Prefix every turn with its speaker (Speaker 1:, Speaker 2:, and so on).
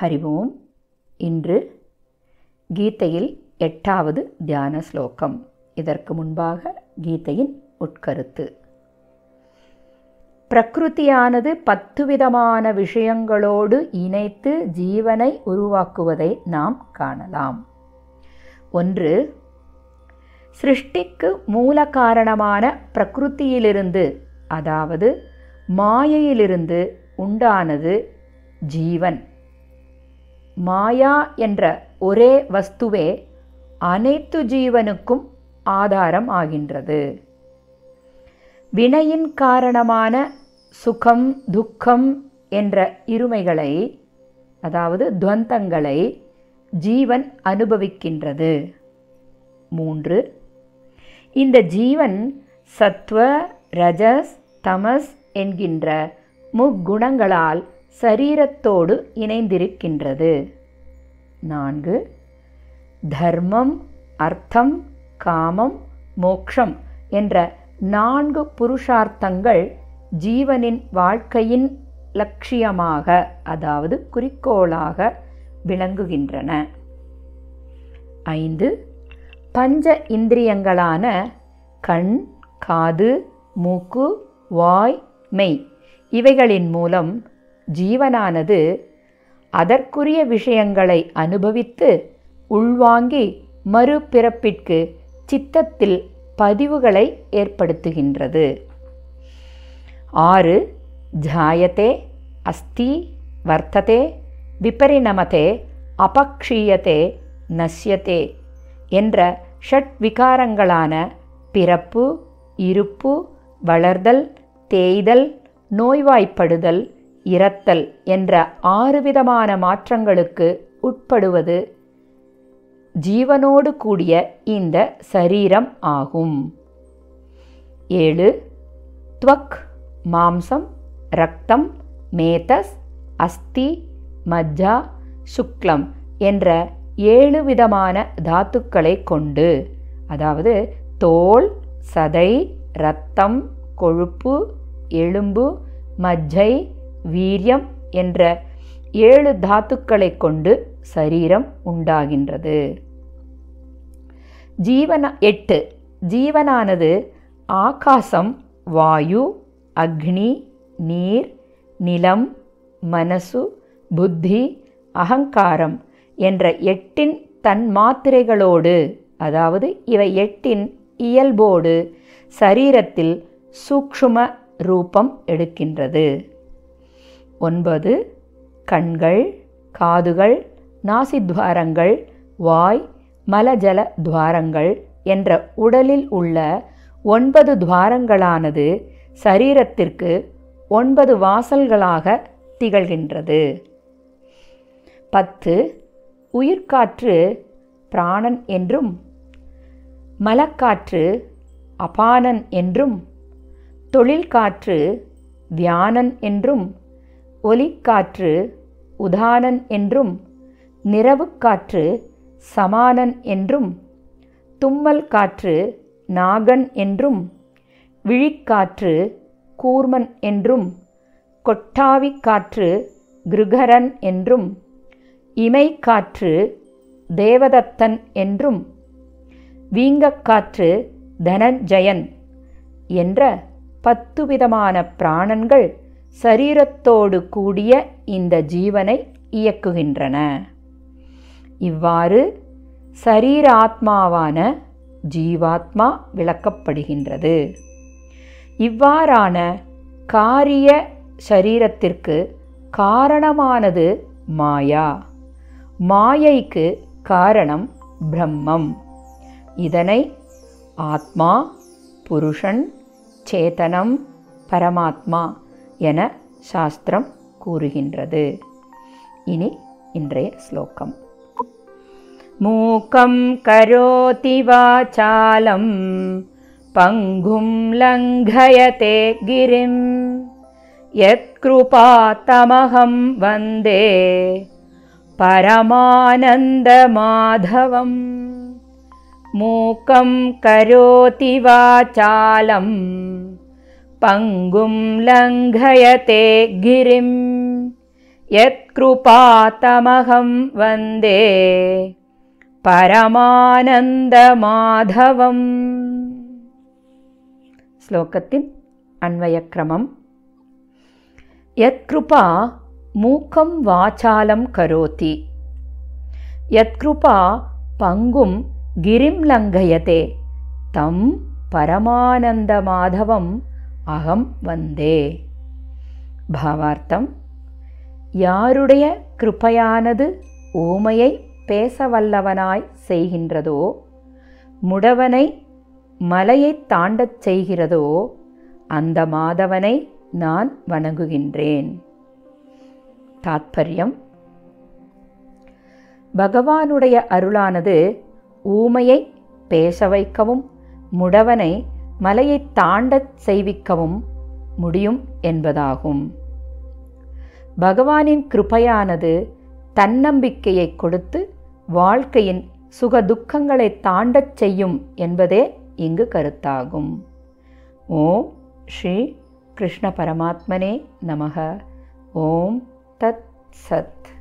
Speaker 1: ஹரிவோம். இன்று கீதையில் எட்டாவது தியான ஸ்லோகம். இதற்கு முன்பாக கீதையின் உட்கருத்து. பிரகிருதியானது பத்து விதமான விஷயங்களோடு இணைத்து ஜீவனை உருவாக்குவதை நாம் காணலாம். ஒன்று சிருஷ்டிக்கு மூல காரணமான பிரகிருத்தியிலிருந்து அதாவது மாயையிலிருந்து உண்டானது ஜீவன். மாயா என்ற ஒரே வஸ்துவே அனைத்து ஜீவனுக்கும் ஆதாரம் ஆகின்றது. வினையின் காரணமான சுகம் துக்கம் என்ற இருமைகளை அதாவது துவந்தங்களை ஜீவன் அனுபவிக்கின்றது. மூன்று இந்த ஜீவன் சத்வ ரஜஸ் தமஸ் என்கின்ற முக்குணங்களால் சரீரத்தோடு இணைந்திருக்கின்றது. நான்கு தர்மம் அர்த்தம் காமம் மோக்ஷம் என்ற நான்கு புருஷார்த்தங்கள் ஜீவனின் வாழ்க்கையின் லட்சியமாக அதாவது குறிக்கோளாக விளங்குகின்றன. ஐந்து பஞ்ச இந்திரியங்களான கண் காது மூக்கு வாய் மெய் இவைகளின் மூலம் ஜீவனானது அதற்குரிய விஷயங்களை அனுபவித்து உள்வாங்கி மறுபிறப்பிற்கு சித்தத்தில் பதிவுகளை ஏற்படுத்துகின்றது. ஆறு ஜாயத்தே அஸ்தி வர்த்ததே விபரிணமதே அபக்ஷீயத்தே நஷ்யத்தே என்ற ஷட் விகாரங்களான பிறப்பு இருப்பு வளர்தல் தேய்தல் நோய்வாய்ப்படுதல் இறத்தல் என்ற ஆறு விதமான மாற்றங்களுக்கு உட்படுவது ஜீவனோடு கூடிய இந்த சரீரம் ஆகும். ஏழு துவக் மாம்சம் ரத்தம் மேதஸ் அஸ்தி மஜ்ஜா சுக்லம் என்ற ஏழு விதமான தாத்துக்களை கொண்டு அதாவது தோல் சதை ரத்தம் கொழுப்பு எலும்பு மஜ்ஜை வீரியம் என்ற ஏழு தாத்துக்களை கொண்டு சரீரம் உண்டாகின்றது. ஜீவன எட்டு. ஜீவனானது ஆகாசம் வாயு அக்னி நீர் நிலம் மனசு புத்தி அகங்காரம் என்ற எட்டின் தன் மாத்திரைகளோடு அதாவது இவை எட்டின் இயல்போடு சரீரத்தில் சூக்ஷும ரூபம் எடுக்கின்றது. ஒன்பது கண்கள் காதுகள் நாசித்வாரங்கள் வாய் மலஜல துவாரங்கள் என்ற உடலில் உள்ள ஒன்பது துவாரங்களானது சரீரத்திற்கு ஒன்பது வாசல்களாக திகழ்கின்றது. பத்து உயிர்காற்று பிராணன் என்றும் மலக்காற்று அபானன் என்றும் தொழில்காற்று வியானன் என்றும் ஒலிக்காற்று உதானன் என்றும் நிறவுக்காற்று சமானன் என்றும் தும்மல் காற்று நாகன் என்றும் விழிக்காற்று கூர்மன் என்றும் கொட்டாவி காற்று கிருகரன் என்றும் இமைக்காற்று தேவதத்தன் என்றும் வீங்கக்காற்று தனஞ்சயன் என்ற பத்து விதமான பிராணன்கள் சரீரத்தோடு கூடிய இந்த ஜீவனை இயக்குகின்றன. இவ்வாறு சரீராத்மாவான ஜீவாத்மா விளக்கப்படுகின்றது. இவ்வாறான காரிய சரீரத்திற்கு காரணமானது மாயா. மாயைக்கு காரணம் பிரம்மம். இதனை ஆத்மா புருஷன் சேதனம் பரமாத்மா என சாஸ்திரம் கூறுகின்றது இனி இன்றைய ஸ்லோகம் மூக்கம் கரோதி வாசாலம் பங்கும் லங்கயதே கிரிம் யத்கிருபாத்தமகம் வந்தே பரமானந்தமாதவம் மூக்கம் கரோதி வாசாலம் पङ्गुं लङ्घयते गिरिं यत्कृपातमहं वन्दे परमानन्दमाधवम्। श्लोकतिन् अन्वयक्रमम्। यत्कृपा मूकं वाचालं करोति। यत्कृपा पङ्गुं गिरिं लङ्घयते। तं परमानन्दमाधवं அகம் வந்தே. பாவார்த்தம். யாருடைய கிருபையானது ஊமையை பேசவல்லவனாய் செய்கின்றதோ முடவனை மலையைத் தாண்டச் செய்கிறதோ அந்த மாதவனை நான் வணங்குகின்றேன். தாத்பரியம். பகவானுடைய அருளானது ஊமையை பேச வைக்கவும் முடவனை மலையைத் தாண்டச் செய்விக்கவும் முடியும் என்பதாகும். பகவானின் கிருபையானது தன்னம்பிக்கையை கொடுத்து வாழ்க்கையின் சுக துக்கங்களை தாண்டச் செய்யும் என்பதே இங்கு கருத்தாகும். ஓம் ஸ்ரீ கிருஷ்ண பரமாத்மனே நமக. ஓம் தத் சத்.